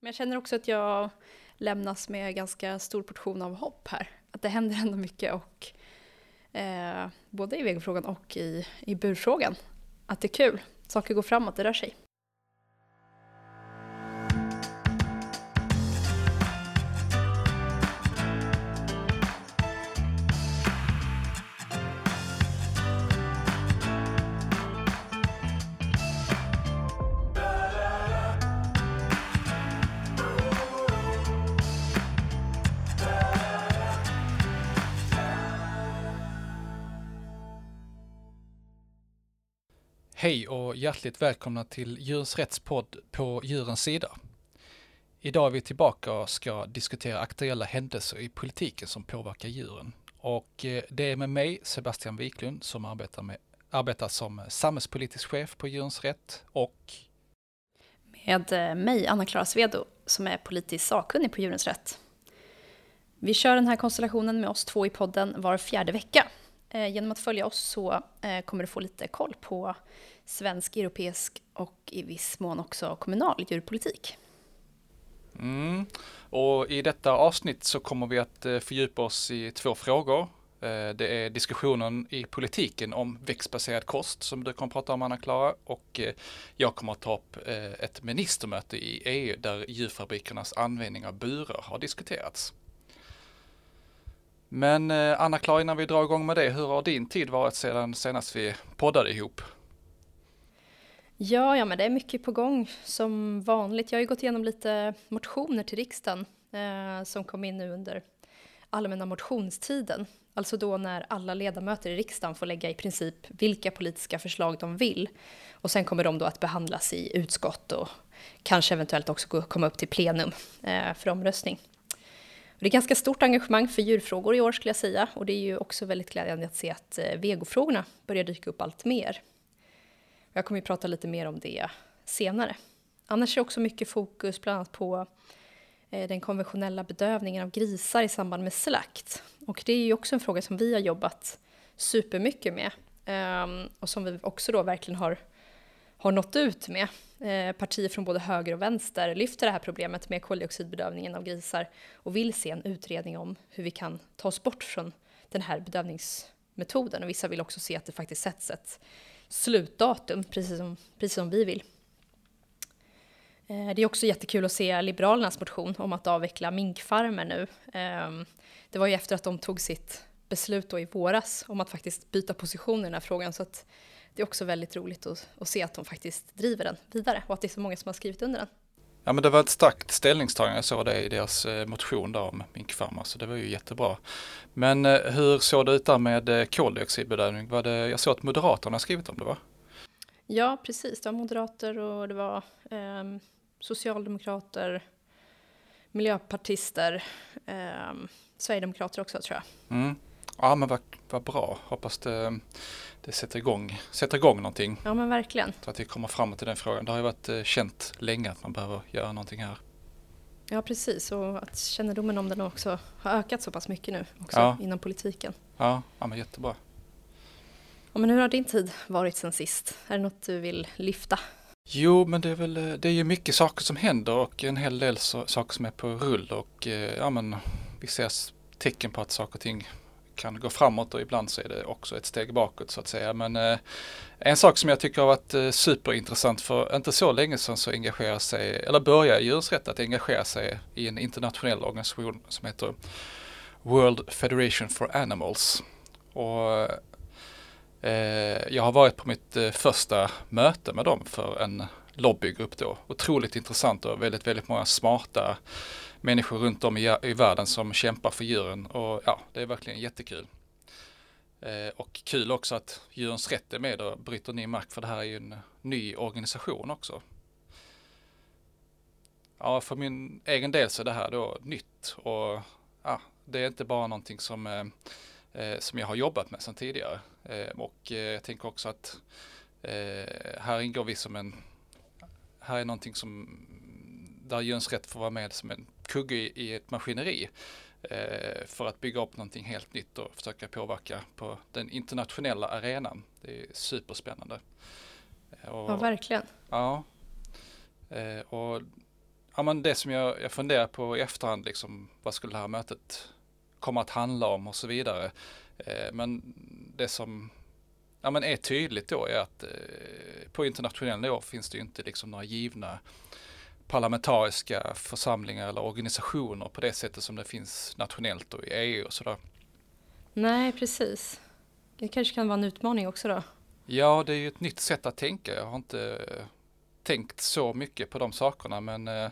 Men jag känner också att jag lämnas med ganska stor portion av hopp här. Att det händer ändå mycket och eh, både i vegofrågan och i, i burfrågan. Att det är kul, saker går framåt, det rör sig. Hjärtligt välkomna till Djurens Rätts podd på Djurens Sida. Idag är vi tillbaka och ska diskutera aktuella händelser i politiken som påverkar djuren. Och eh, det är med mig, Sebastian Wiklund, som arbetar, med, arbetar som samhällspolitisk chef på Djurens Rätt och med eh, mig, Anna-Klara Svedo, som är politisk sakkunnig på Djurens Rätt. Vi kör den här konstellationen med oss två i podden var fjärde vecka. Eh, genom att följa oss så kommer du få lite koll på svensk, europeisk och i viss mån också kommunal djurpolitik. Mm. Och I detta avsnitt så kommer vi att eh, fördjupa oss i två frågor. Eh, det är diskussionen i politiken om växtbaserad kost som du kommer att prata om Anna-Klara och eh, jag kommer att ta upp ett ministermöte i EU där djurfabrikernas användning av burar har diskuterats. Men Anna-Klara, innan vi drar igång med det, hur har din tid varit sedan senast vi poddade ihop? Ja, ja, men det är mycket på gång som vanligt. Jag har ju gått igenom lite motioner till riksdagen eh, som kom in nu under allmänna motionstiden. Alltså då när alla ledamöter i riksdagen får lägga i princip vilka politiska förslag de vill. Och sen kommer de då att behandlas i utskott och kanske eventuellt också komma upp till plenum eh, för omröstning. Och det är ganska stort engagemang för djurfrågor i år skulle jag säga. Och det är ju också väldigt glädjande att se att eh, vegofrågorna börjar dyka upp allt mer. Jag kommer ju prata lite mer om det senare. Annars är också mycket fokus bland annat på eh, den konventionella bedövningen av grisar i samband med slakt. Och det är ju också en fråga som vi har jobbat supermycket med ehm, och som vi också då verkligen har, har nått ut med. Eh, partier från både höger och vänster lyfter det här problemet med koldioxidbedövningen av grisar och vill se en utredning om hur vi kan ta oss bort från den här bedövningsmetoden. Och vissa vill också se att det faktiskt sätts ett slutdatum, precis som, precis som vi vill. Eh, det är också jättekul att se Liberalernas motion om att avveckla minkfarmer nu. Ehm, det var ju efter att de tog sitt beslut då i våras om att faktiskt byta position i den här frågan. Så att det är också väldigt roligt att, att se att de faktiskt driver den vidare och att det är så många som har skrivit under den. Ja men det var ett starkt ställningstagande, jag såg det i deras eh, motion där om minkfarmar så det var ju jättebra. Men eh, hur såg det ut där med eh, koldioxidbedömning? Var det, jag såg att Moderaterna har skrivit om det va? Ja precis, det var moderater och det var eh, socialdemokrater, miljöpartister, eh, sverigedemokrater också tror jag. Mm. Ja men vad, vad bra, hoppas det, det sätter, igång, sätter igång någonting. Ja men verkligen. Så att vi kommer framåt i den frågan. Det har ju varit eh, känt länge att man behöver göra någonting här. Ja precis och att kännedomen om den också har ökat så pass mycket nu också ja. inom politiken. Ja, ja men jättebra. Ja, men hur har din tid varit sen sist? Är det något du vill lyfta? Jo, men det är väl eh, det är ju mycket saker som händer och en hel del saker som är på rull och eh, ja men vi ser tecken på att saker och ting kan gå framåt och ibland så är det också ett steg bakåt så att säga. Men eh, en sak som jag tycker har varit eh, superintressant för inte så länge sedan så engagerar sig, eller börjar Djurens Rätt att engagera sig i en internationell organisation som heter World Federation for Animals. Och eh, jag har varit på mitt eh, första möte med dem för en lobbygrupp då. Otroligt intressant och väldigt, väldigt många smarta människor runt om i, i världen som kämpar för djuren och ja, det är verkligen jättekul. Eh, och kul också att Djurens Rätt är med och bryter ny mark för det här är ju en ny organisation också. Ja, för min egen del så är det här då nytt och ja, det är inte bara någonting som, eh, eh som jag har jobbat med sedan tidigare. Eh, och eh, jag tänker också att eh, här ingår vi som en, här är någonting som där Djurens Rätt får vara med som en kugge i ett maskineri eh, för att bygga upp någonting helt nytt och försöka påverka på den internationella arenan. Det är superspännande. Och, ja, verkligen. Ja. Eh, och ja, men det som jag, jag funderar på i efterhand, liksom, vad skulle det här mötet komma att handla om och så vidare. Eh, men det som ja, men är tydligt då är att eh, på internationell nivå finns det ju inte liksom några givna parlamentariska församlingar eller organisationer på det sättet som det finns nationellt och i EU och sådär. Nej, precis. Det kanske kan vara en utmaning också då? Ja, det är ju ett nytt sätt att tänka. Jag har inte tänkt så mycket på de sakerna men eh,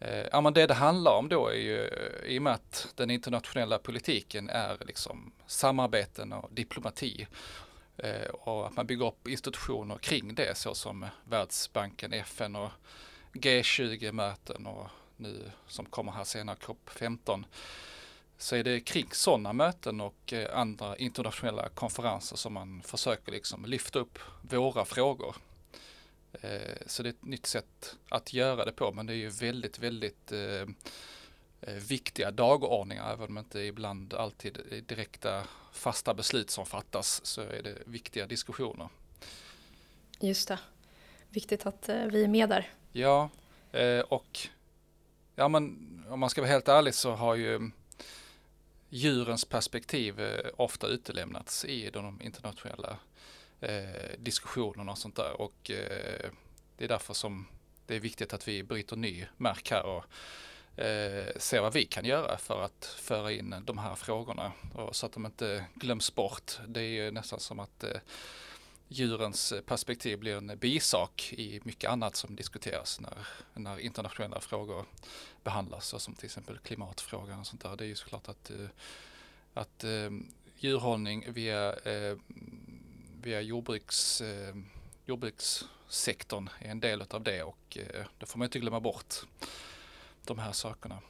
eh, ja, men det det handlar om då är ju i och med att den internationella politiken är liksom samarbeten och diplomati eh, och att man bygger upp institutioner kring det såsom Världsbanken, FN och G20-möten och nu som kommer här senare COP15 så är det kring sådana möten och eh, andra internationella konferenser som man försöker liksom lyfta upp våra frågor. Eh, så det är ett nytt sätt att göra det på men det är ju väldigt, väldigt eh, viktiga dagordningar även om det inte ibland alltid är direkta fasta beslut som fattas så är det viktiga diskussioner. Just det. Viktigt att vi är med där. Ja, eh, och ja, men om man ska vara helt ärlig så har ju djurens perspektiv eh, ofta utelämnats i de internationella eh, diskussionerna och sånt där. Och eh, det är därför som det är viktigt att vi bryter ny mark här och eh, ser vad vi kan göra för att föra in de här frågorna och så att de inte glöms bort. Det är ju nästan som att eh, djurens perspektiv blir en bisak i mycket annat som diskuteras när, när internationella frågor behandlas, som till exempel klimatfrågan och sånt där. Det är ju såklart att, eh, att eh, djurhållning via, eh, via jordbruks, jordbrukssektorn är en del av det och det får man inte glömma bort, de här sakerna.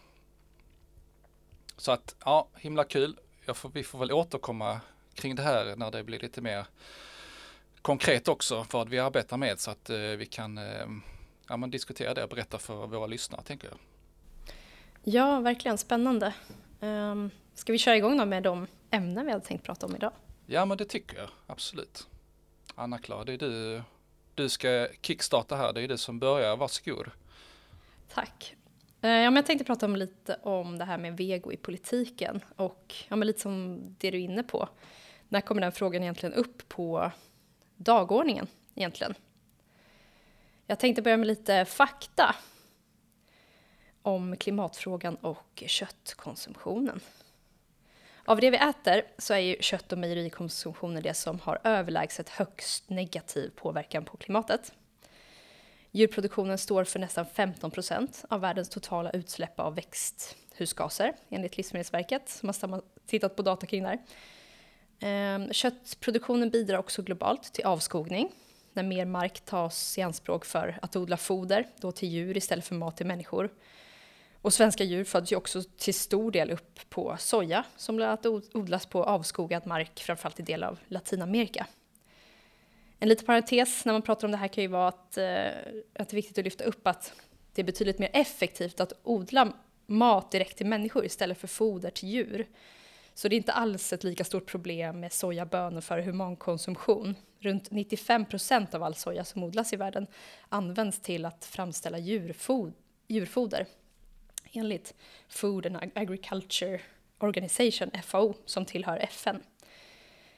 Så att, ja, himla kul. Får, vi får väl återkomma kring det här när det blir lite mer konkret också vad vi arbetar med så att eh, vi kan eh, ja, men diskutera det och berätta för våra lyssnare tänker jag. Ja, verkligen spännande. Um, ska vi köra igång då med de ämnen vi hade tänkt prata om idag? Ja, men det tycker jag absolut. Anna-Klara, det är du, du ska kickstarta här, det är du som börjar, varsågod. Tack. Uh, ja, men jag tänkte prata om lite om det här med vego i politiken och ja, men lite som det du är inne på. När kommer den frågan egentligen upp på dagordningen egentligen. Jag tänkte börja med lite fakta om klimatfrågan och köttkonsumtionen. Av det vi äter så är ju kött och mejerikonsumtionen det som har överlägset högst negativ påverkan på klimatet. Djurproduktionen står för nästan 15 procent av världens totala utsläpp av växthusgaser enligt Livsmedelsverket som har tittat på data kring det här. Ehm, köttproduktionen bidrar också globalt till avskogning när mer mark tas i anspråk för att odla foder då till djur istället för mat till människor. Och svenska djur föds ju också till stor del upp på soja som bland annat odlas på avskogad mark, framförallt i delar av Latinamerika. En liten parentes när man pratar om det här kan ju vara att, eh, att det är viktigt att lyfta upp att det är betydligt mer effektivt att odla mat direkt till människor istället för foder till djur. Så det är inte alls ett lika stort problem med sojabönor för humankonsumtion. Runt 95 procent av all soja som odlas i världen används till att framställa djurfod djurfoder enligt Food and Agriculture Organization, FAO, som tillhör FN.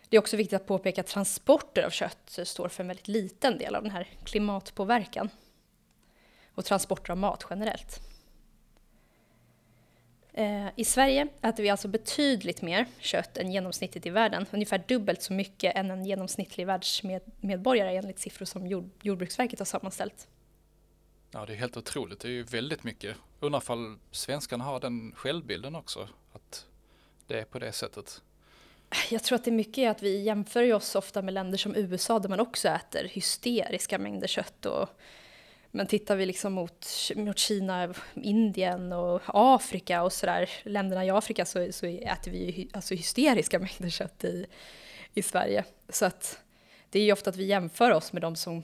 Det är också viktigt att påpeka att transporter av kött står för en väldigt liten del av den här klimatpåverkan och transporter av mat generellt. Eh, I Sverige äter vi alltså betydligt mer kött än genomsnittet i världen. Ungefär dubbelt så mycket än en genomsnittlig världsmedborgare enligt siffror som jord, Jordbruksverket har sammanställt. Ja, det är helt otroligt. Det är ju väldigt mycket. Undrar om svenskarna har den självbilden också, att det är på det sättet. Jag tror att det är mycket att vi jämför oss ofta med länder som USA där man också äter hysteriska mängder kött och men tittar vi liksom mot, mot Kina, Indien och Afrika och sådär, länderna i Afrika så, så äter vi ju alltså hysteriska mängder kött i, i Sverige. Så att det är ju ofta att vi jämför oss med de som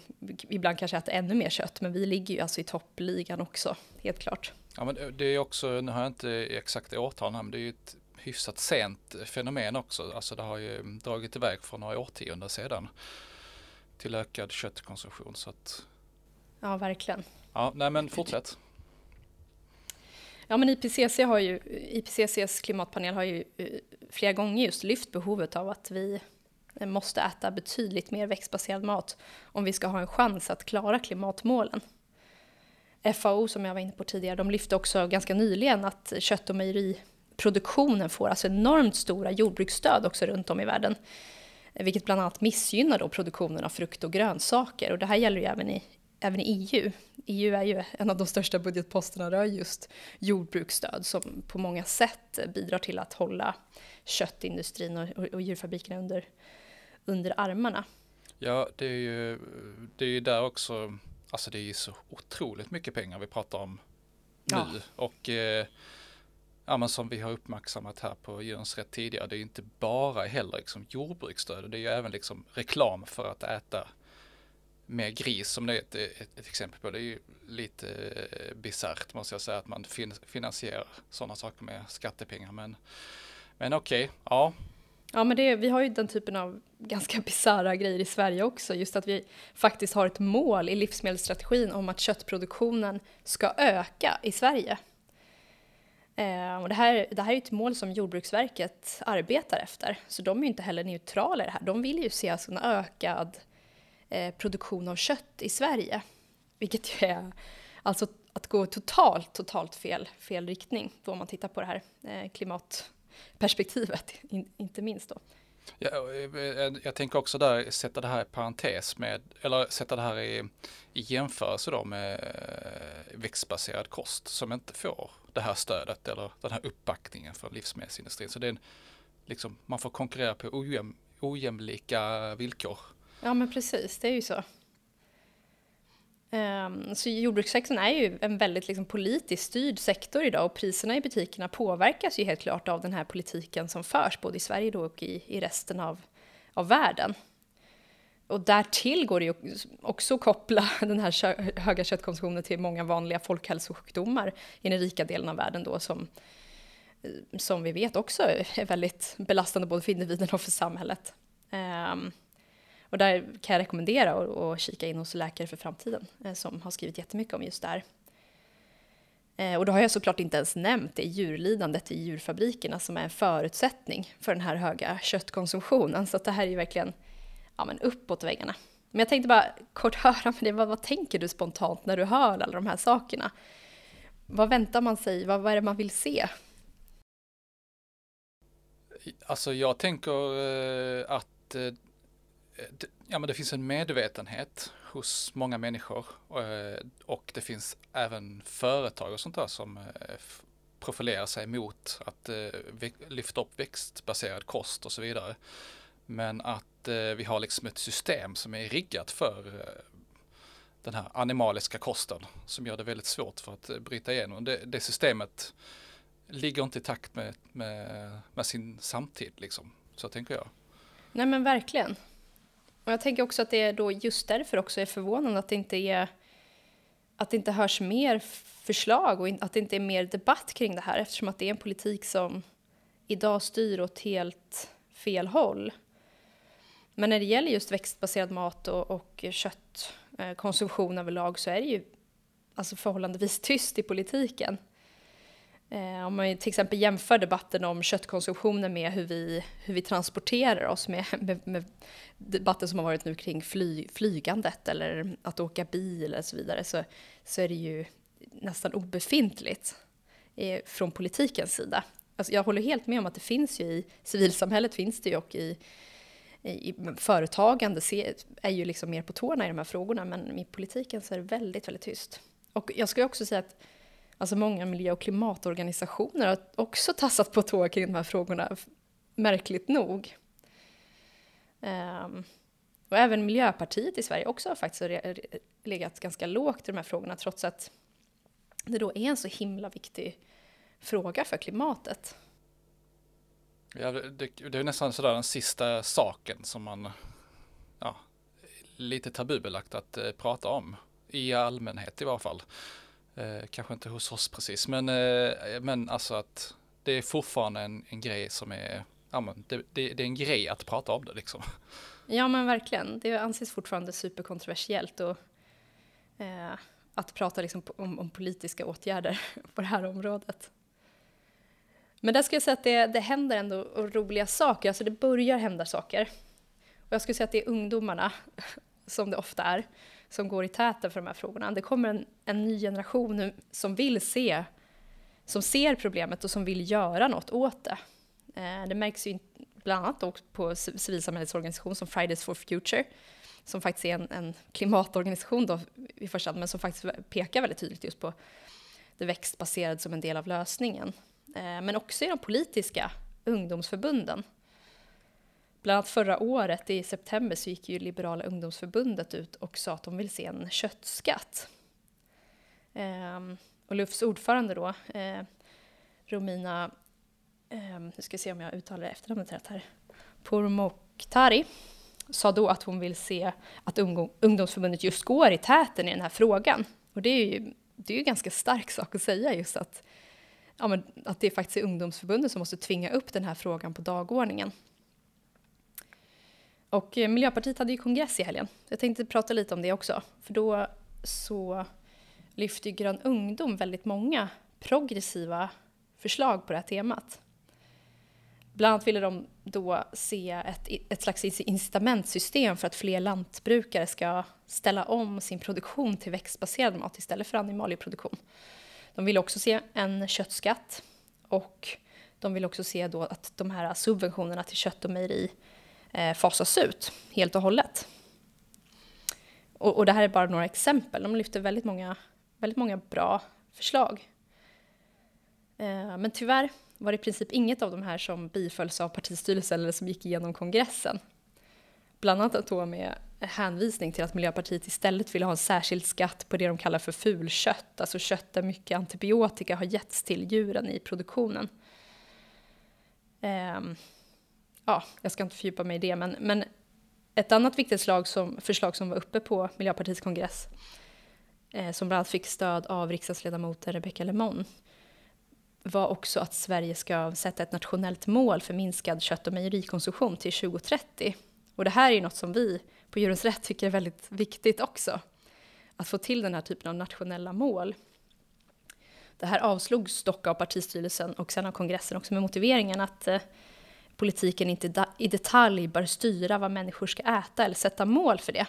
ibland kanske äter ännu mer kött, men vi ligger ju alltså i toppligan också, helt klart. Ja, men eh, det är också, nu har jag inte exakt årtal här, men det är ju ett hyfsat sent fenomen också. Alltså det har ju dragit iväg för några årtionden sedan till ökad köttkonsumtion. Så att Ja, verkligen. Ja, nej men fortsätt. Ja, men IPCC har ju, IPCCs klimatpanel har ju eh, flera gånger just lyft behovet av att vi måste äta betydligt mer växtbaserad mat om vi ska ha en chans att klara klimatmålen. FAO, som jag var inne på tidigare, de lyfte också ganska nyligen att kött och mejeriproduktionen får alltså enormt stora jordbruksstöd också runt om i världen. Vilket bland annat missgynnar då produktionen av frukt och grönsaker. Och det här gäller ju även i, även i EU. EU är ju en av de största budgetposterna rör just jordbruksstöd som på många sätt bidrar till att hålla köttindustrin och, och, och djurfabrikerna under, under armarna. Ja, det är ju, det är ju där också, alltså det är ju så otroligt mycket pengar vi pratar om nu. Ja. Och eh, ja, men som vi har uppmärksammat här på Djurens Rätt tidigare, det är inte bara heller liksom jordbruksstöd, det är ju även liksom reklam för att äta med gris som det är ett, ett, ett exempel på. Det är ju lite eh, bisarrt måste jag säga att man fin finansierar sådana saker med skattepengar. Men, men okej, okay, ja. Ja, men det, vi har ju den typen av ganska bisarra grejer i Sverige också. Just att vi faktiskt har ett mål i livsmedelsstrategin om att köttproduktionen ska öka i Sverige. Eh, och det, här, det här är ett mål som Jordbruksverket arbetar efter. Så de är ju inte heller neutrala i det här. De vill ju se alltså en ökad eh, produktion av kött i Sverige. Vilket ju är alltså att gå totalt, totalt fel, fel riktning då om man tittar på det här eh, klimatperspektivet, in, inte minst då. Ja, jag, eh, eh, jag tänker också där sätta det här i parentes med, eller sätta det här i, i jämförelse då med eh, växtbaserad kost som inte får det här stödet eller den här uppbackningen från livsmedelsindustrin. Så det är en, liksom, man får konkurrera på ojäm, ojämlika villkor. Ja men precis, det är ju så. Um, så jordbrukssektorn är ju en väldigt liksom, politiskt styrd sektor idag och priserna i butikerna påverkas ju helt klart av den här politiken som förs både i Sverige då och i, i resten av, av världen. Och därtill går det ju också att koppla den här höga köttkonsumtionen till många vanliga folkhälsosjukdomar i den rika delen av världen då som, eh, som vi vet också är väldigt belastande både för individen och för samhället. Um, och där kan jag rekommendera att kika in hos Läkare för framtiden eh, som har skrivit jättemycket om just det här. Eh, och då har jag såklart inte ens nämnt det djurlidandet i djurfabrikerna som är en förutsättning för den här höga köttkonsumtionen. Så det här är ju verkligen ja, men uppåt väggarna. Men jag tänkte bara kort höra med dig, vad, vad tänker du spontant när du hör alla de här sakerna? Vad väntar man sig? Vad, vad är det man vill se? Alltså jag tänker eh, att Eh, ja, men det finns en medvetenhet hos många människor eh, och det finns även företag och sånt där som eh, profilerar sig mot att lyfta upp växtbaserad kost och så vidare. Men att vi har liksom ett system som är riggat för den här animaliska kosten som gör det väldigt svårt för att bryta igenom. Det, det systemet ligger inte i takt med, med, med sin samtid liksom. Så tänker jag. Nej men verkligen. Och jag tänker också att det är då just därför också är förvånande att det inte är att det inte hörs mer förslag och att det inte är mer debatt kring det här eftersom att det är en politik som idag styr åt helt fel håll. Men när det gäller just växtbaserad mat och, och köttkonsumtion överlag så är det ju alltså förhållandevis tyst i politiken. Eh, om man till exempel jämför debatten om köttkonsumtionen med hur vi, hur vi transporterar oss med, med, med debatten som har varit nu kring fly, flygandet eller att åka bil och så vidare så, så är det ju nästan obefintligt eh, från politikens sida. Alltså jag håller helt med om att det finns ju i civilsamhället finns det ju och i, i, i företagande se, är ju liksom mer på tårna i de här frågorna men i politiken så är det väldigt, väldigt tyst. Och jag skulle också säga att alltså många miljö och klimatorganisationer har också tassat på tå kring de här frågorna, märkligt nog. Um, och även Miljöpartiet i Sverige också har faktiskt legat ganska lågt i de här frågorna trots att det då är en så himla viktig fråga för klimatet. Ja, det, det är nästan sådär den sista saken som man, ja, lite tabubelagt att eh, prata om. I allmänhet i varje fall. Eh, kanske inte hos oss precis, men, eh, men alltså att det är fortfarande en, en grej som är, ja men det, det, det, är en grej att prata om det liksom. Ja men verkligen, det anses fortfarande superkontroversiellt och, eh, att prata liksom om, om, politiska åtgärder på det här området. Men där skulle jag säga att det, det händer ändå roliga saker, alltså det börjar hända saker. Och jag skulle säga att det är ungdomarna, som det ofta är, som går i täten för de här frågorna. Det kommer en, en ny generation nu som vill se, som ser problemet och som vill göra något åt det. Eh, det märks ju bland annat också på civilsamhällesorganisation som Fridays for Future, som faktiskt är en, en klimatorganisation då i första hand, men som faktiskt pekar väldigt tydligt just på det växtbaserade som en del av lösningen. Eh, men också i de politiska ungdomsförbunden. Bland annat förra året i september så gick ju Liberala ungdomsförbundet ut och sa att de vill se en köttskatt. Ehm, och LUFs ordförande då, eh, Romina, eh, nu ska jag se om jag uttalar efternamnet rätt här, Pourmokhtari, sa då att hon vill se att ungdomsförbundet just går i täten i den här frågan. Och det är ju, det är ju ganska stark sak att säga just att, ja, men, att det faktiskt är ungdomsförbundet som måste tvinga upp den här frågan på dagordningen. Och eh, Miljöpartiet hade ju kongress i helgen. Jag tänkte prata lite om det också. För då så lyfter ju Grön ungdom väldigt många progressiva förslag på det här temat. Bland annat ville de då se ett, ett slags incitamentsystem för att fler lantbrukare ska ställa om sin produktion till växtbaserad mat istället för animalieproduktion. De vill också se en köttskatt och de vill också se då att de här subventionerna till kött och mejeri Eh, fasas ut helt och hållet. Och, och, det här är bara några exempel. De lyfter väldigt många, väldigt många bra förslag. Eh, men tyvärr var det i princip inget av de här som bifölls av partistyrelsen eller som gick igenom kongressen. Bland annat då med hänvisning till att Miljöpartiet istället ville ha en särskild skatt på det de kallar för fulkött, alltså kött där mycket antibiotika har getts till djuren i produktionen. Ehm, Ja, jag ska inte fördjupa mig i det, men, men ett annat viktigt slag som, förslag som var uppe på Miljöpartiets kongress, eh, som bland annat fick stöd av riksdagsledamoten Rebecca Lemon, var också att Sverige ska sätta ett nationellt mål för minskad kött och mejerikonsumtion till 2030. Och det här är ju något som vi på Djurens Rätt tycker är väldigt viktigt också. Att få till den här typen av nationella mål. Det här avslogs dock av partistyrelsen och sen av kongressen också med motiveringen att eh, politiken inte i detalj bör styra vad människor ska äta eller sätta mål för det.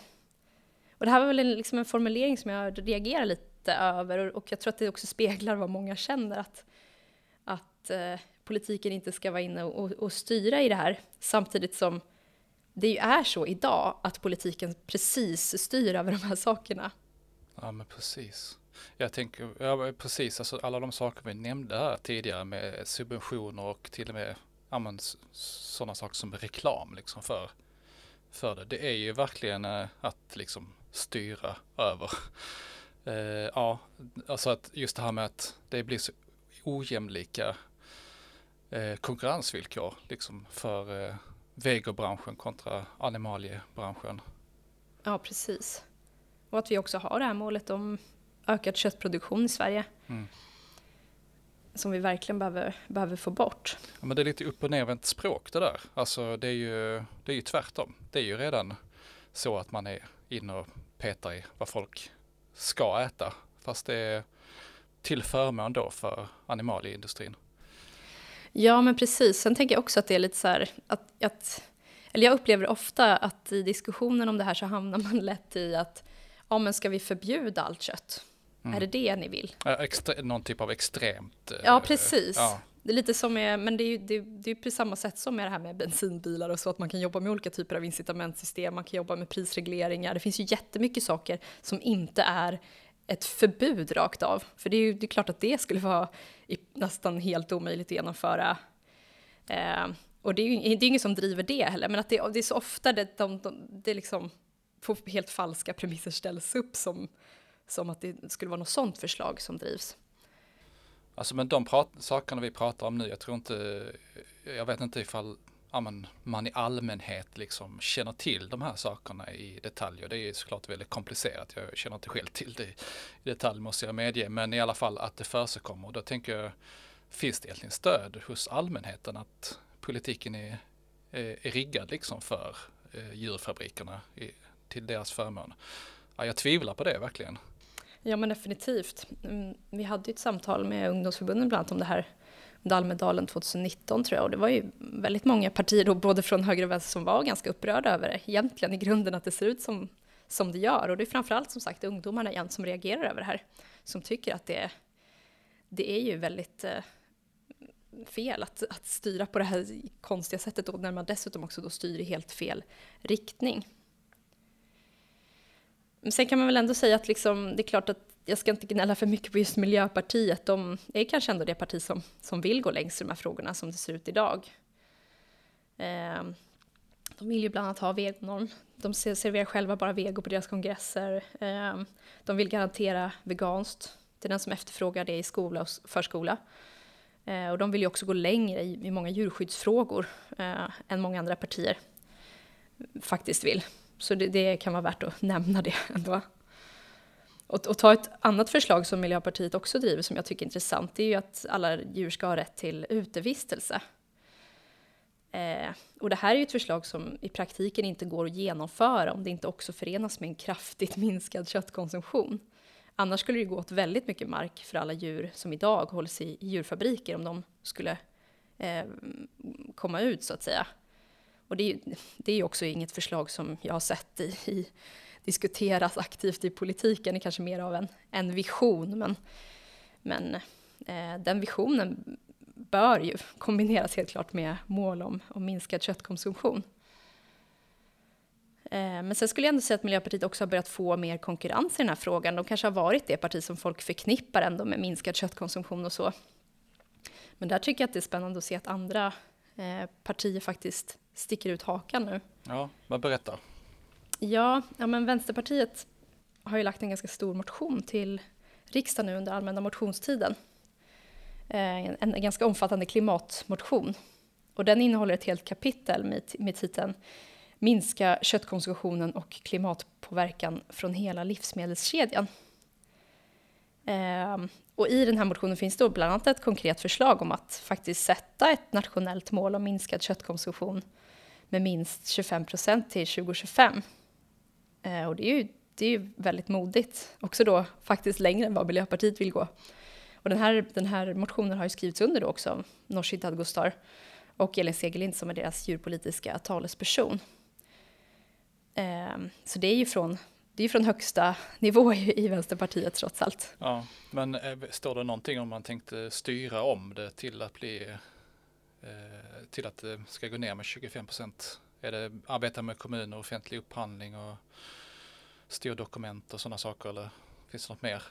Och det här var väl en, liksom en formulering som jag reagerar lite över och jag tror att det också speglar vad många känner att, att eh, politiken inte ska vara inne och, och, styra i det här samtidigt som det ju är så idag att politiken precis styr över de här sakerna. Ja men precis. Jag tänker, ja, precis, alltså alla de saker vi nämnde här tidigare med subventioner och till och med ja, sådana saker som reklam liksom för, för det. Det är ju verkligen eh, att liksom styra över. Eh, ja, alltså att just det här med att det blir så ojämlika eh, konkurrensvillkor liksom för eh, vegobranschen kontra animaliebranschen. Ja, precis. Och att vi också har det här målet om ökad köttproduktion i Sverige. Mm som vi verkligen behöver, behöver få bort. Ja, men det är lite upp och nervänt språk det där. Alltså det är, ju, det är ju tvärtom. Det är ju redan så att man är inne och petar i vad folk ska äta. Fast det är till förmån då för animalieindustrin. Ja men precis. Sen tänker jag också att det är lite så här att, att eller jag upplever ofta att i diskussionen om det här så hamnar man lätt i att ja men ska vi förbjuda allt kött? Mm. Är det det ni vill? Extre någon typ av extremt. Ja, precis. Ja. Det är lite som med, men det är ju det, det är på samma sätt som med det här med bensinbilar och så, att man kan jobba med olika typer av incitamentsystem, man kan jobba med prisregleringar. Det finns ju jättemycket saker som inte är ett förbud rakt av. För det är ju det är klart att det skulle vara nästan helt omöjligt att genomföra. Eh, och det är ju det är ingen som driver det heller, men att det, det är så ofta det, de, de, det liksom på helt falska premisser ställs upp som som att det skulle vara något sådant förslag som drivs. Alltså men de prat, sakerna vi pratar om nu, jag tror inte, jag vet inte ifall ja, men man i allmänhet liksom känner till de här sakerna i detalj. Och det är såklart väldigt komplicerat. Jag känner inte själv till det i detalj måste jag medge. Men i alla fall att det förekommer. Då tänker jag, finns det egentligen stöd hos allmänheten att politiken är, är, är riggad liksom för eh, djurfabrikerna i, till deras förmån? Ja, jag tvivlar på det verkligen. Ja men definitivt. Mm, vi hade ju ett samtal med ungdomsförbunden bland annat om det här under Almedalen 2019 tror jag och det var ju väldigt många partier då, både från höger och vänster som var ganska upprörda över det egentligen i grunden att det ser ut som, som det gör och det är framförallt som sagt ungdomarna igen som reagerar över det här som tycker att det, det är ju väldigt eh, fel att, att styra på det här konstiga sättet och när man dessutom också då styr i helt fel riktning. Men sen kan man väl ändå säga att liksom, det är klart att jag ska inte gnälla för mycket på just Miljöpartiet. De är kanske ändå det parti som, som vill gå längst i de här frågorna som det ser ut idag. Eh, de vill ju bland annat ha vegonorm. De serverar själva bara vego på deras kongresser. Eh, de vill garantera veganskt till den som efterfrågar det i skola och förskola. Eh, och de vill ju också gå längre i, i många djurskyddsfrågor eh, än många andra partier faktiskt vill. Så det, det, kan vara värt att nämna det ändå. Och, och, ta ett annat förslag som Miljöpartiet också driver som jag tycker är intressant, det är ju att alla djur ska ha rätt till utevistelse. Eh, och det här är ju ett förslag som i praktiken inte går att genomföra om det inte också förenas med en kraftigt minskad köttkonsumtion. Annars skulle det gå åt väldigt mycket mark för alla djur som idag hålls i djurfabriker om de skulle eh, komma ut så att säga. Och det är, ju, det är ju också inget förslag som jag har sett i, i diskuteras aktivt i politiken, det är kanske mer av en, en vision, men, men eh, den visionen bör ju kombineras helt klart med mål om, om minskad köttkonsumtion. Eh, men sen skulle jag ändå säga att Miljöpartiet också har börjat få mer konkurrens i den här frågan. De kanske har varit det parti som folk förknippar ändå med minskad köttkonsumtion och så. Men där tycker jag att det är spännande att se att andra eh, partier faktiskt sticker ut hakan nu. Ja, vad berättar? Ja, ja, men Vänsterpartiet har ju lagt en ganska stor motion till riksdagen nu under allmänna motionstiden. Eh, en, en ganska omfattande klimatmotion. Och den innehåller ett helt kapitel med, med titeln Minska köttkonsumtionen och klimatpåverkan från hela livsmedelskedjan. Eh, och i den här motionen finns då bland annat ett konkret förslag om att faktiskt sätta ett nationellt mål om minskad köttkonsumtion med minst 25 procent till 2025. Eh, och det är, ju, det är ju väldigt modigt, också då faktiskt längre än vad Miljöpartiet vill gå. Och den här, den här motionen har ju skrivits under då också av Nooshi Dadgostar och Elin Segerlind som är deras djurpolitiska talesperson. Eh, så det är ju från, det är från högsta nivå i, Vänsterpartiet trots allt. Ja, men eh, står det någonting om man tänkte styra om det till att bli till att det ska gå ner med 25 procent? Är det arbeta med kommuner, offentlig upphandling och styrdokument och sådana saker eller finns det något mer?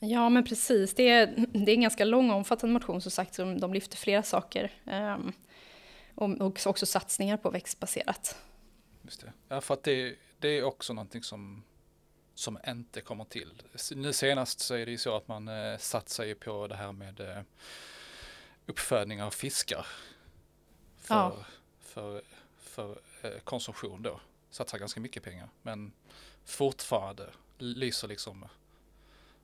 Ja men precis, det är, det är en ganska lång och omfattande motion som sagt som de lyfter flera saker. Um, och, också satsningar på växtbaserat. Just det. Ja för att det, det är också någonting som, som inte kommer till. Nu senast så är det ju så att man eh, satsar på det här med eh, uppfödning av fiskar. För, ja. för, för eh, konsumtion då. Satsar ganska mycket pengar. Men fortfarande lyser liksom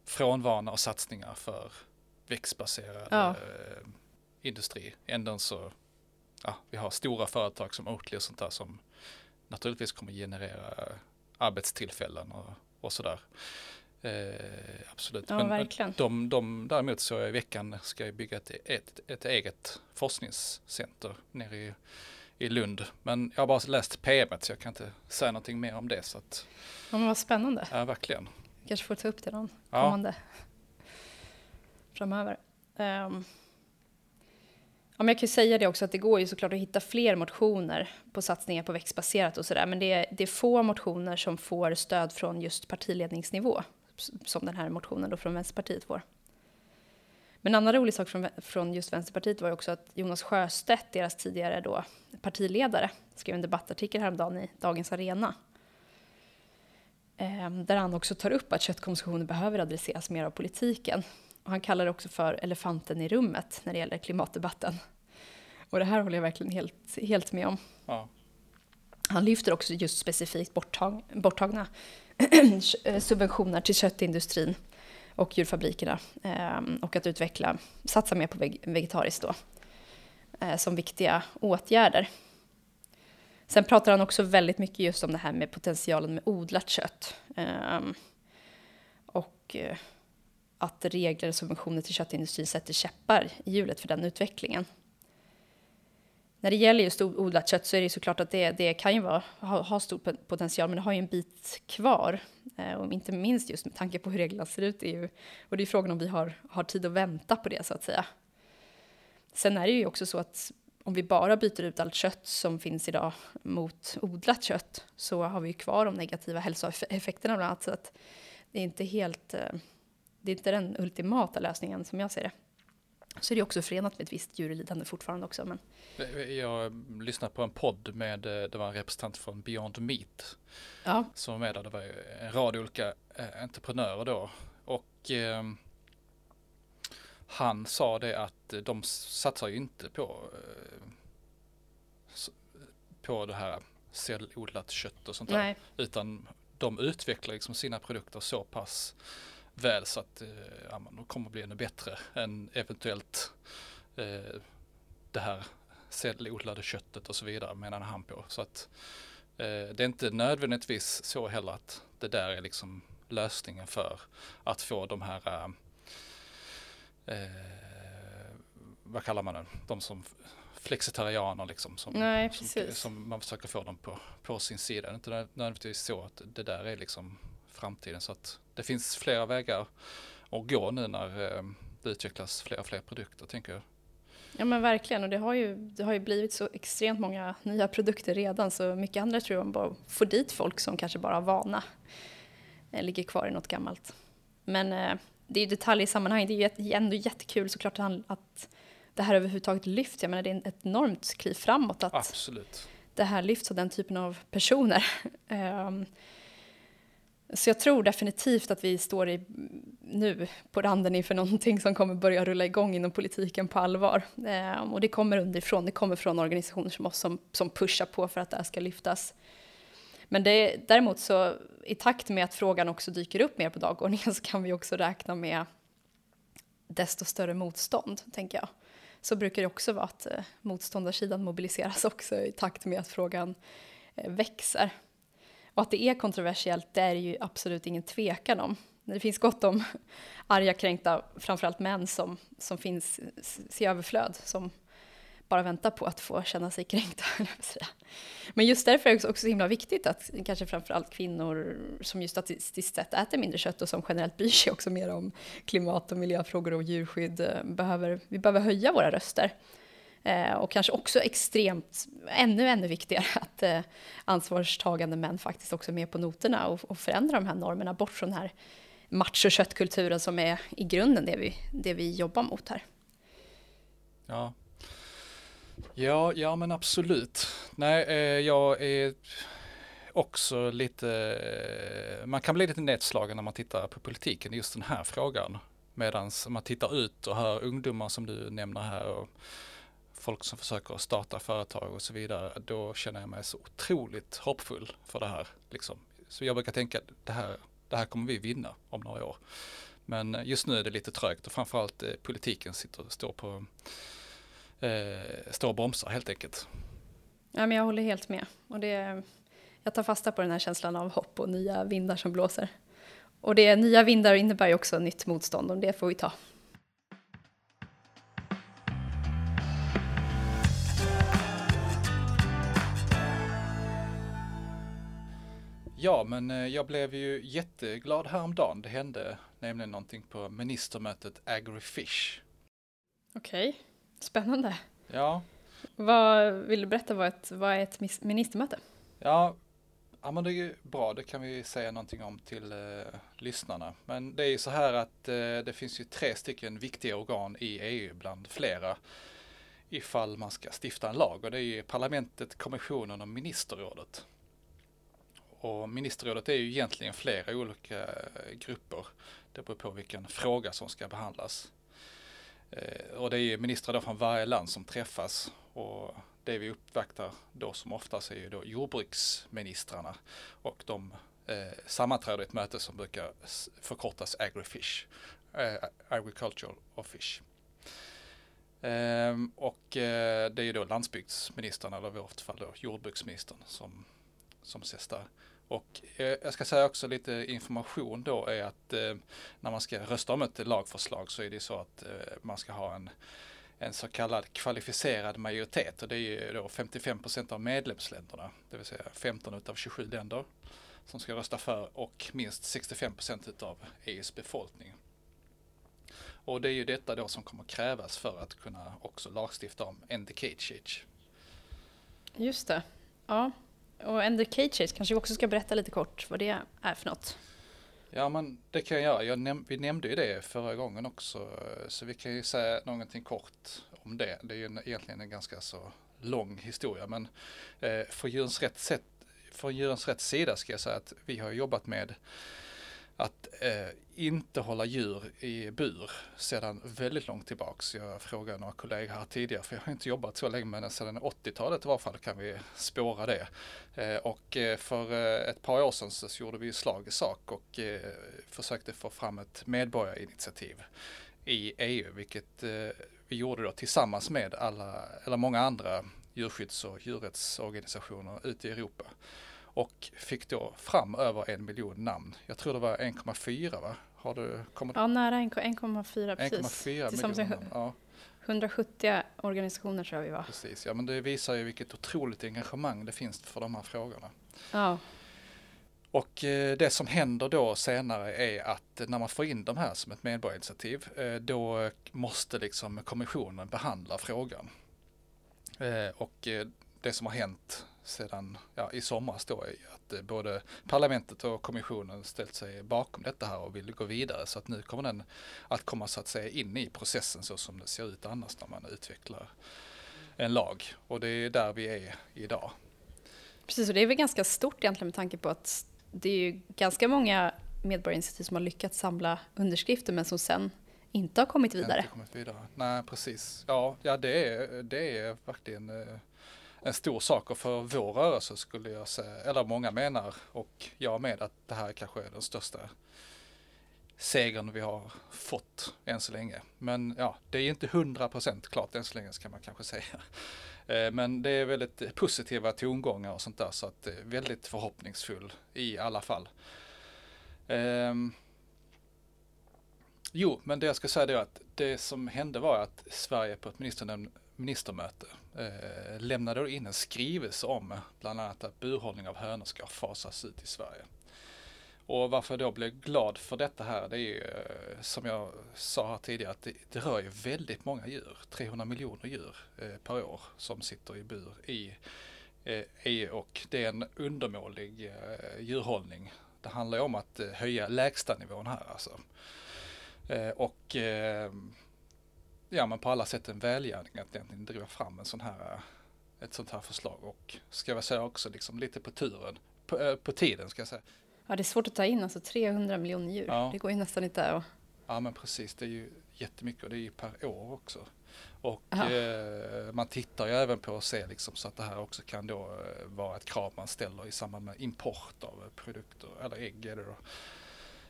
frånvana och satsningar för växtbaserad ja. eh, industri. Ändå så, ja, vi har stora företag som Oatly och sånt där som naturligtvis kommer generera arbetstillfällen och, och sådär. Eh, absolut. Ja, Men verkligen. De, de däremot så i veckan ska jag bygga ett, ett, ett eget forskningscenter nere i, i Lund. Men jag har bara läst PM så jag kan inte säga någonting mer om det. Så att, ja, men vad spännande. Ja, verkligen. Kanske får ta upp det någon ja. kommande framöver. Um, Ja, men jag kan ju säga det också att det går ju såklart att hitta fler motioner på satsningar på växtbaserat och sådär. Men det är, det är få motioner som får stöd från just partiledningsnivå. Som den här motionen då från Vänsterpartiet får. Men en annan rolig sak från, från just Vänsterpartiet var ju också att Jonas Sjöstedt, deras tidigare då partiledare, skrev en debattartikel häromdagen i Dagens Arena. Eh, där han också tar upp att köttkonsumtionen behöver adresseras mer av politiken. Och han kallar det också för elefanten i rummet när det gäller klimatdebatten. Och det här håller jag verkligen helt, helt med om. Ja. Han lyfter också just specifikt borttag, borttagna subventioner till köttindustrin och djurfabrikerna ehm, och att utveckla, satsa mer på vegetariskt då, eh, som viktiga åtgärder. Sen pratar han också väldigt mycket just om det här med potentialen med odlat kött. Ehm, och eh, att regler och subventioner till köttindustrin sätter käppar i hjulet för den utvecklingen. När det gäller just odlat kött så är det såklart att det, det kan ju vara, ha, ha stor potential, men det har ju en bit kvar. Eh, och inte minst just med tanke på hur reglerna ser ut. Är ju, och det är frågan om vi har, har tid att vänta på det så att säga. Sen är det ju också så att om vi bara byter ut allt kött som finns idag mot odlat kött så har vi ju kvar de negativa hälsoeffekterna bland annat. Så att det är inte helt, eh, det är inte den ultimata lösningen som jag ser det. Så är det också förenat med ett visst djurlidande fortfarande också. Men... Jag lyssnade på en podd med, eh, det var en representant från Beyond Meat. Ja. Som var med där, det var en rad olika eh, entreprenörer då. Och eh, han sa det att de satsar ju inte på, eh, på det här cellodlat kött och sånt där. Nej. Utan de utvecklar liksom sina produkter så pass väl så att eh, ja, de kommer bli ännu bättre än eventuellt eh, det här cellodlade köttet och så vidare menar han på. Så att eh, det är inte nödvändigtvis så heller att det där är liksom lösningen för att få de här eh, eh vad kallar man det, de som flexitarianer liksom som, Nej, som, som, man försöker få dem på, på sin sida. Det är inte nödvändigtvis så att det där är liksom framtiden så att det finns flera vägar att gå nu när eh, det utvecklas fler och fler produkter tänker jag. Ja men verkligen och det har ju, det har ju blivit så extremt många nya produkter redan så mycket andra tror jag bara får dit folk som kanske bara har vana eh, ligger kvar i något gammalt. Men eh, det är ju detaljer i sammanhanget, det är ju ändå jättekul såklart att det här överhuvudtaget lyfts. Jag menar det är ett enormt kliv framåt att Absolut. det här lyfts av den typen av personer. Så jag tror definitivt att vi står i, nu på randen inför någonting som kommer börja rulla igång inom politiken på allvar. Eh, och det kommer underifrån, det kommer från organisationer som oss som, som pushar på för att det här ska lyftas. Men det, däremot så i takt med att frågan också dyker upp mer på dagordningen så kan vi också räkna med desto större motstånd, tänker jag. Så brukar det också vara att eh, motståndarsidan mobiliseras också i takt med att frågan eh, växer. Och att det är kontroversiellt, det är ju absolut ingen tvekan om. Det finns gott om arga, kränkta, framförallt män som, som finns i överflöd, som bara väntar på att få känna sig kränkta. Men just därför är det också så himla viktigt att kanske framförallt kvinnor som ju statistiskt sett äter mindre kött och som generellt bryr sig också mer om klimat och miljöfrågor och djurskydd, eh, behöver, vi behöver höja våra röster. Eh, och kanske också extremt, ännu, ännu viktigare, att eh, ansvarstagande män faktiskt också är med på noterna och, och förändrar de här normerna bort från den här macho köttkulturen som är i grunden det vi, det vi jobbar mot här. Ja. Ja, ja men absolut. Nej, eh, jag är också lite, eh, man kan bli lite nedslagen när man tittar på politiken i just den här frågan. Medan man tittar ut och hör ungdomar som du nämner här och folk som försöker starta företag och så vidare, då känner jag mig så otroligt hoppfull för det här. Liksom. Så jag brukar tänka att det här, det här kommer vi vinna om några år. Men just nu är det lite trögt och framförallt eh, politiken sitter och står på eh, står och bromsar helt enkelt. Ja, men jag håller helt med. Och det, jag tar fasta på den här känslan av hopp och nya vindar som blåser. Och det nya vindar innebär ju också nytt motstånd och det får vi ta. Ja, men eh, jag blev ju jätteglad häromdagen. Det hände nämligen någonting på ministermötet Agrifish. Okej, okay. spännande. Ja. Vad vill du berätta vad, ett, vad är ett ministermöte? Ja, ja, men det är ju bra. Det kan vi säga någonting om till eh, lyssnarna. Men det är ju så här att eh, det finns ju tre stycken viktiga organ i EU bland flera ifall man ska stifta en lag och det är ju parlamentet, kommissionen och ministerrådet. Och ministerrådet är ju egentligen flera olika grupper. Det beror på vilken fråga som ska behandlas. Eh, och det är ju ministrar då från varje land som träffas och det vi uppvaktar då som oftast är ju då jordbruksministrarna och de eh, sammanträder i ett möte som brukar förkortas Agrifish, eh, Agricultural Office. Eh, och eh, det är ju då landsbygdsministern eller i vårt fall då jordbruksministern som, som ses där. Och eh, jag ska säga också lite information då är att eh, när man ska rösta om ett lagförslag så är det så att eh, man ska ha en, en så kallad kvalificerad majoritet och det är ju då 55 procent av medlemsländerna, det vill säga 15 utav 27 länder som ska rösta för och minst 65 procent utav EUs befolkning. Och det är ju detta då som kommer krävas för att kunna också lagstifta om end the. Just det. Ja, och end the cage kanske vi också ska berätta lite kort vad det är för något. Ja men det kan jag göra. Jag näm vi nämnde ju det förra gången också så vi kan ju säga någonting kort om det. Det är ju en, egentligen en ganska så lång historia men eh, för djurens rätt sätt från djurens rätt sida ska jag säga att vi har jobbat med att eh, inte hålla djur i bur sedan väldigt långt tillbaks. Jag frågade några kollegor här tidigare, för jag har inte jobbat så länge, men sedan 80-talet i varje fall kan vi spåra det. Eh, och eh, för eh, ett par år sedan så gjorde vi slag i sak och eh, försökte få fram ett medborgarinitiativ i EU, vilket eh, vi gjorde då tillsammans med alla, eller många andra djurskydds och djurrättsorganisationer ute i Europa och fick då fram över en miljon namn. Jag tror det var 1,4 va? Har du kommit? Ja, nära 1,4 precis. 1,4 miljoner. Ja. 170 organisationer tror jag vi var. Precis, ja men det visar ju vilket otroligt engagemang det finns för de här frågorna. Ja. Och eh, det som händer då senare är att när man får in de här som ett medborgarinitiativ eh, då måste liksom kommissionen behandla frågan. Eh, och det som har hänt sedan ja, i somras då är att eh, både parlamentet och kommissionen ställt sig bakom detta här och vill gå vidare så att nu kommer den att komma så att säga in i processen så som det ser ut annars när man utvecklar en lag och det är där vi är idag. Precis och det är väl ganska stort egentligen med tanke på att det är ju ganska många medborgarinitiativ som har lyckats samla underskrifter men som sen inte har kommit vidare. Inte kommit vidare. Nej precis. Ja, ja det, är, det är verkligen eh, en stor sak och för vår rörelse skulle jag säga, eller många menar och jag med att det här kanske är den största segern vi har fått än så länge. Men ja, det är inte hundra procent klart än så länge ska man kanske säga. Eh, men det är väldigt positiva tongångar och sånt där så att det är väldigt förhoppningsfull i alla fall. Ehm, jo, men det jag ska säga är att det som hände var att Sverige på ett ministernämnd ministermöte eh, lämnade in en skrivelse om bland annat att burhållning av hönor ska fasas ut i Sverige. Och varför jag då blev glad för detta här, det är ju eh, som jag sa här tidigare att det, det rör ju väldigt många djur, 300 miljoner djur eh, per år som sitter i bur i eh, EU och det är en undermålig eh, djurhållning. Det handlar ju om att eh, höja lägstanivån här alltså. Eh, och eh, ja, men på alla sätt en välgärning att egentligen driva fram en sån här, ett sånt här förslag och ska jag säga också liksom lite på turen, på, äh, på tiden ska jag säga. Ja, det är svårt att ta in alltså 300 miljoner djur. Ja. Det går ju nästan inte att... Ja, men precis. Det är ju jättemycket och det är ju per år också. Och eh, man tittar ju även på att se liksom så att det här också kan då eh, vara ett krav man ställer i samband med import av produkter eller ägg är det då.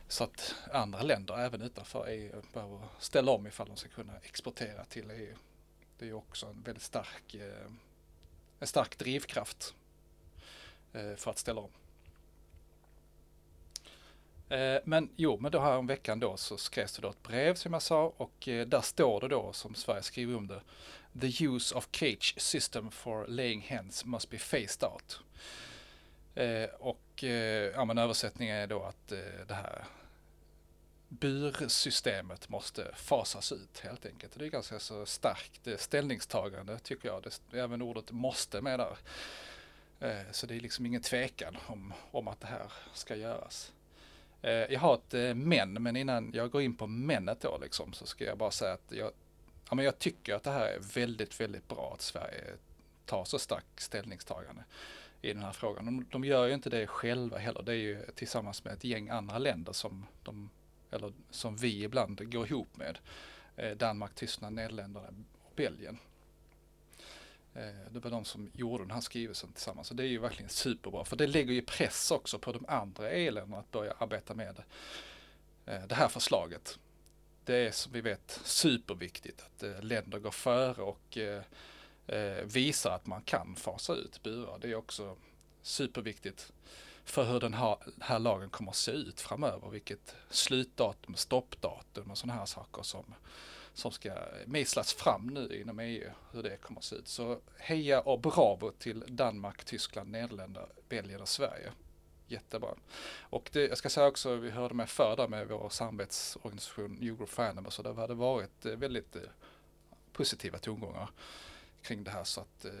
Så att andra länder, även utanför EU, behöver ställa om ifall de ska kunna exportera till EU. Det är också en väldigt stark, eh, en stark drivkraft eh, för att ställa om. Eh, men jo, men då här om veckan då så skrevs det då ett brev som jag sa och där står det då som Sverige skriver om det. The use of cage system for laying hens must be phased out. Eh, och eh, ja, men översättningen är då att eh, det här bursystemet måste fasas ut helt enkelt. Det är ganska så starkt eh, ställningstagande tycker jag. Det, även ordet måste med där. Eh, så det är liksom ingen tvekan om, om att det här ska göras. Eh, jag har ett men, men innan jag går in på menet då liksom, så ska jag bara säga att jag, ja, men jag tycker att det här är väldigt, väldigt bra att Sverige tar så starkt ställningstagande i den här frågan. De, de gör ju inte det själva heller. Det är ju tillsammans med ett gäng andra länder som, de, eller som vi ibland går ihop med. Eh, Danmark, Tyskland, Nederländerna och Belgien. Eh, det var de som gjorde den här skrivelsen tillsammans. Så det är ju verkligen superbra. För det lägger ju press också på de andra EU-länderna att börja arbeta med eh, det här förslaget. Det är som vi vet superviktigt att eh, länder går före och eh, eh, visar att man kan fasa ut burar. Det är också superviktigt för hur den här, här lagen kommer att se ut framöver. Vilket slutdatum, stoppdatum och sådana här saker som, som ska mejslas fram nu inom EU. Hur det kommer att se ut. Så heja och bravo till Danmark, Tyskland, Nederländerna, Belgien och Sverige. Jättebra. Och det, jag ska säga också, vi hörde med förr där med vår samarbetsorganisation Eurogroup for Animals så det hade varit eh, väldigt eh, positiva tongångar kring det här så att eh,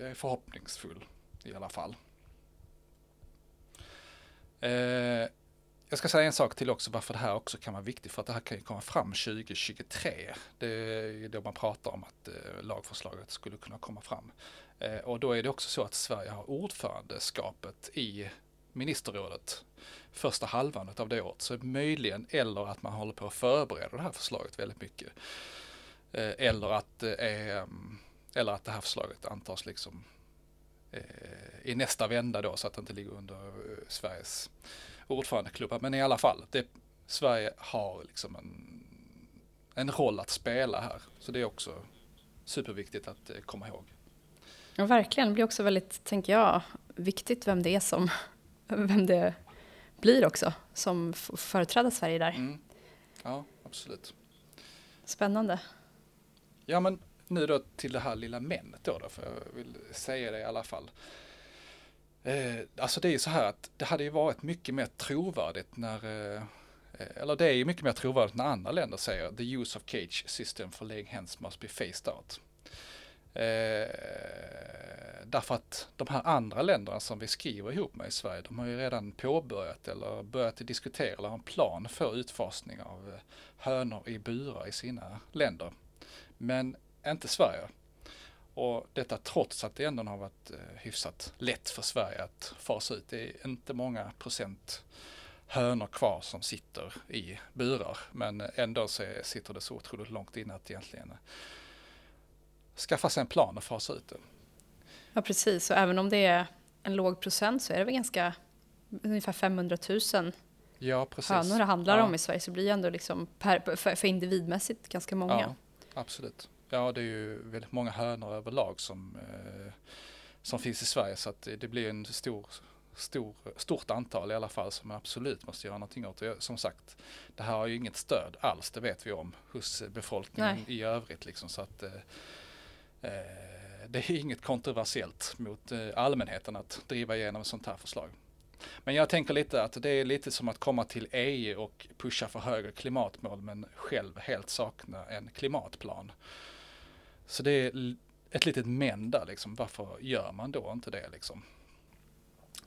jag är förhoppningsfull i alla fall. Eh, jag ska säga en sak till också varför det här också kan vara viktigt för att det här kan ju komma fram 2023. Det är då man pratar om att eh, lagförslaget skulle kunna komma fram. Eh, och då är det också så att Sverige har ordförandeskapet i ministerrådet första halvan av det året. Så möjligen eller att man håller på att förbereda det här förslaget väldigt mycket. Eh, eller att det är eller att det här förslaget antas liksom eh, i nästa vända då så att det inte ligger under eh, Sveriges ordförandeklubba. Men i alla fall, det, Sverige har liksom en, en roll att spela här. Så det är också superviktigt att eh, komma ihåg. Ja, verkligen. Det blir också väldigt, tänker jag, viktigt vem det är som, vem det blir också, som företräder Sverige där. Mm. Ja, absolut. Spännande. Ja, men nu då till det här lilla männet då, då för jag vill säga det i alla fall. Eh, alltså det är ju så här att det hade ju varit mycket mer trovärdigt när eh, eh eller det är ju mycket mer trovärdigt när andra länder säger the use of cage system for laying hens must be phased out. Eh, därför att de här andra länderna som vi skriver ihop med i Sverige, de har ju redan påbörjat eller börjat diskutera eller har en plan för utfasning av eh, hönor i burar i sina länder. Men inte Sverige. Och detta trots att det ändå har varit eh, hyfsat lätt för Sverige att fasa ut. Det är inte många procent hönor kvar som sitter i burar. Men ändå så sitter det så otroligt långt inne att egentligen eh, skaffa sig en plan och fasa ut det. Ja precis, och även om det är en låg procent så är det väl ganska ungefär 500 000 ja, precis. hönor det handlar ja. om i Sverige. Så det blir ändå liksom per, för, för individmässigt ganska många. Ja, absolut. Ja, det är ju väldigt många hönor överlag som, eh, som finns i Sverige så att det blir en stor, stor, stort antal i alla fall som man absolut måste göra någonting åt. Som sagt, det här har ju inget stöd alls, det vet vi om, hos befolkningen Nej. i övrigt. Liksom, så att, eh, eh, det är inget kontroversiellt mot eh, allmänheten att driva igenom ett sånt här förslag. Men jag tänker lite att det är lite som att komma till EU och pusha för högre klimatmål men själv helt sakna en klimatplan. Så det är ett litet men där liksom. Varför gör man då inte det liksom?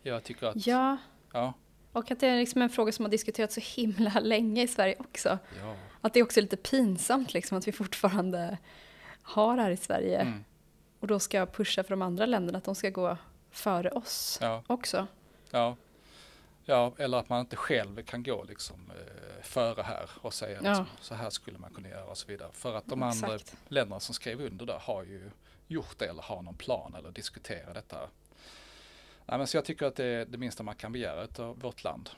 Jag tycker att... Ja. ja. Och att det är liksom en fråga som har diskuterats så himla länge i Sverige också. Ja. Att det är också lite pinsamt liksom att vi fortfarande har det här i Sverige. Mm. Och då ska pusha för de andra länderna att de ska gå före oss ja. också. Ja. Ja, eller att man inte själv kan gå liksom eh, före här och säga ja. liksom, så här skulle man kunna göra och så vidare. För att de Exakt. andra länderna som skrev under där har ju gjort det eller har någon plan eller diskuterar detta. Nej, men så jag tycker att det är det minsta man kan begära av vårt land.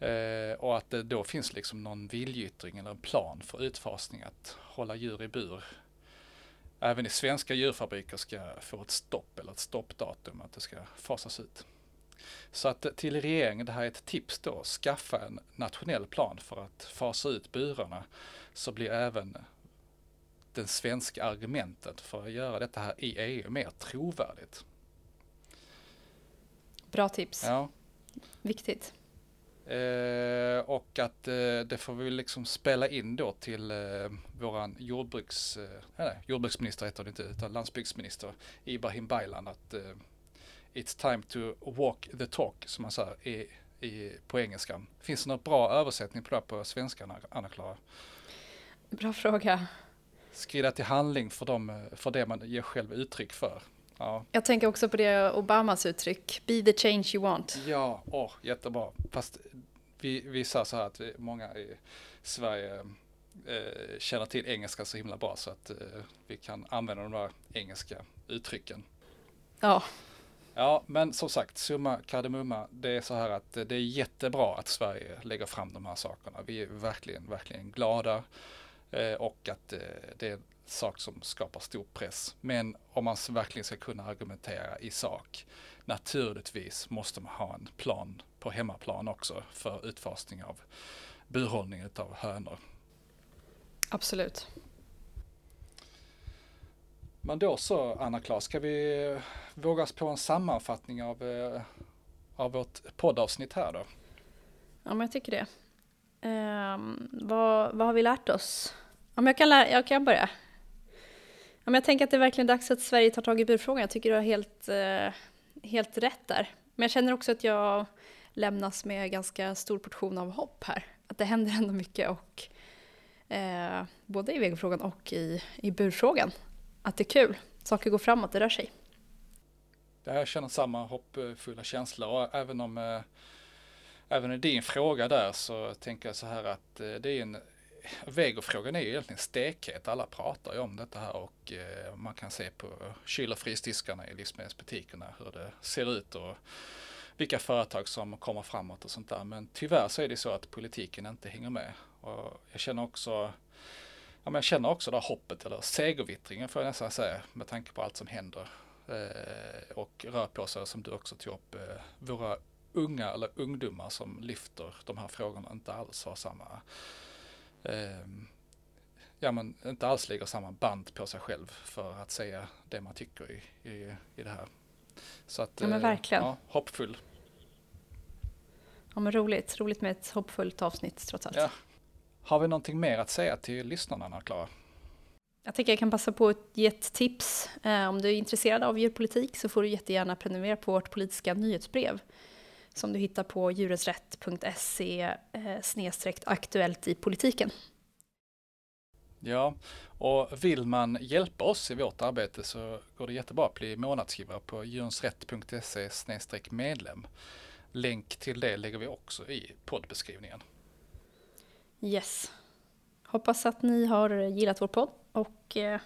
Eh, och att det då finns liksom någon viljeyttring eller en plan för utfasning att hålla djur i bur. Även i svenska djurfabriker ska få ett stopp eller ett stoppdatum att det ska fasas ut. Så att till regeringen, det här är ett tips då, skaffa en nationell plan för att fasa ut burarna så blir även den svenska argumentet för att göra detta här i EU mer trovärdigt. Bra tips. Ja. Viktigt. Eh, och att eh, det får vi liksom spela in då till eh, våran jordbruks, eh, nej, jordbruksminister heter det inte, utan landsbygdsminister Ibrahim Baylan att eh, It's time to walk the talk, som man säger i, i, på engelska. Finns det någon bra översättning på det på svenska, Anna-Klara? Bra fråga. Skrida till handling för, dem, för det man ger själv uttryck för. Ja. Jag tänker också på det Obamas uttryck, be the change you want. Ja, åh, jättebra. Fast vi, vi sa så här att vi, många i Sverige eh, känner till engelska så himla bra så att eh, vi kan använda de där engelska uttrycken. Ja, Ja, men som sagt, summa kardemumma, det är så här att det är jättebra att Sverige lägger fram de här sakerna. Vi är verkligen, verkligen glada eh, och att eh, det är en sak som skapar stor press. Men om man verkligen ska kunna argumentera i sak, naturligtvis måste man ha en plan på hemmaplan också för utfasning av burhållning av hönor. Absolut. Men då så Anna-Klas, ska vi eh, våga oss på en sammanfattning av, eh, av vårt poddavsnitt här då? Ja, men jag tycker det. Um, vad, vad har vi lärt oss? Om jag kan, lära, jag kan börja. Om jag tänker att det är verkligen dags att Sverige tar tag i burfrågan. Jag tycker du har helt, eh, helt rätt där. Men jag känner också att jag lämnas med ganska stor portion av hopp här. Att det händer ändå mycket och eh, både i vegofrågan och i, i burfrågan. Att det är kul. Saker går framåt, det rör sig. Jag känner samma hoppfulla känsla och även om eh, även i din fråga där så tänker jag så här att eh, det är en Vegofrågan är ju egentligen stekhet. Alla pratar ju om detta här och eh, man kan se på kyl och frysdiskarna i livsmedelsbutikerna hur det ser ut och vilka företag som kommer framåt och sånt där. Men tyvärr så är det så att politiken inte hänger med. Och jag känner också ja, men jag känner också det här hoppet, eller segervittringen får jag nästan säga, med tanke på allt som händer. Eh, och rör på sig, som du också tog upp, eh, våra unga eller ungdomar som lyfter de här frågorna inte alls har samma eh, ja men inte alls lägger samma band på sig själv för att säga det man tycker i, i, i det här. Så att, ja men eh, verkligen. Ja, hoppfull. Ja men roligt, roligt med ett hoppfullt avsnitt trots allt. Ja. Har vi någonting mer att säga till lyssnarna, Klara? Jag tänker jag kan passa på att ge ett tips. Eh, om du är intresserad av djurpolitik så får du jättegärna prenumerera på vårt politiska nyhetsbrev som du hittar på djurensrätt.se eh, aktuellt i politiken. Ja, och vill man hjälpa oss i vårt arbete så går det jättebra att bli månadsskrivare på djurensrätt.se medlem. Länk till det lägger vi också i poddbeskrivningen. Yes. Hoppas att ni har gillat vår podd och eh,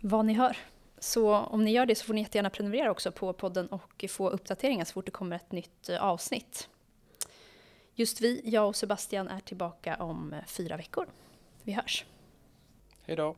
vad ni hör. Så om ni gör det så får ni jättegärna prenumerera också på podden och få uppdateringar så fort det kommer ett nytt eh, avsnitt. Just vi, jag och Sebastian, är tillbaka om eh, fyra veckor. Vi hörs. Hej då.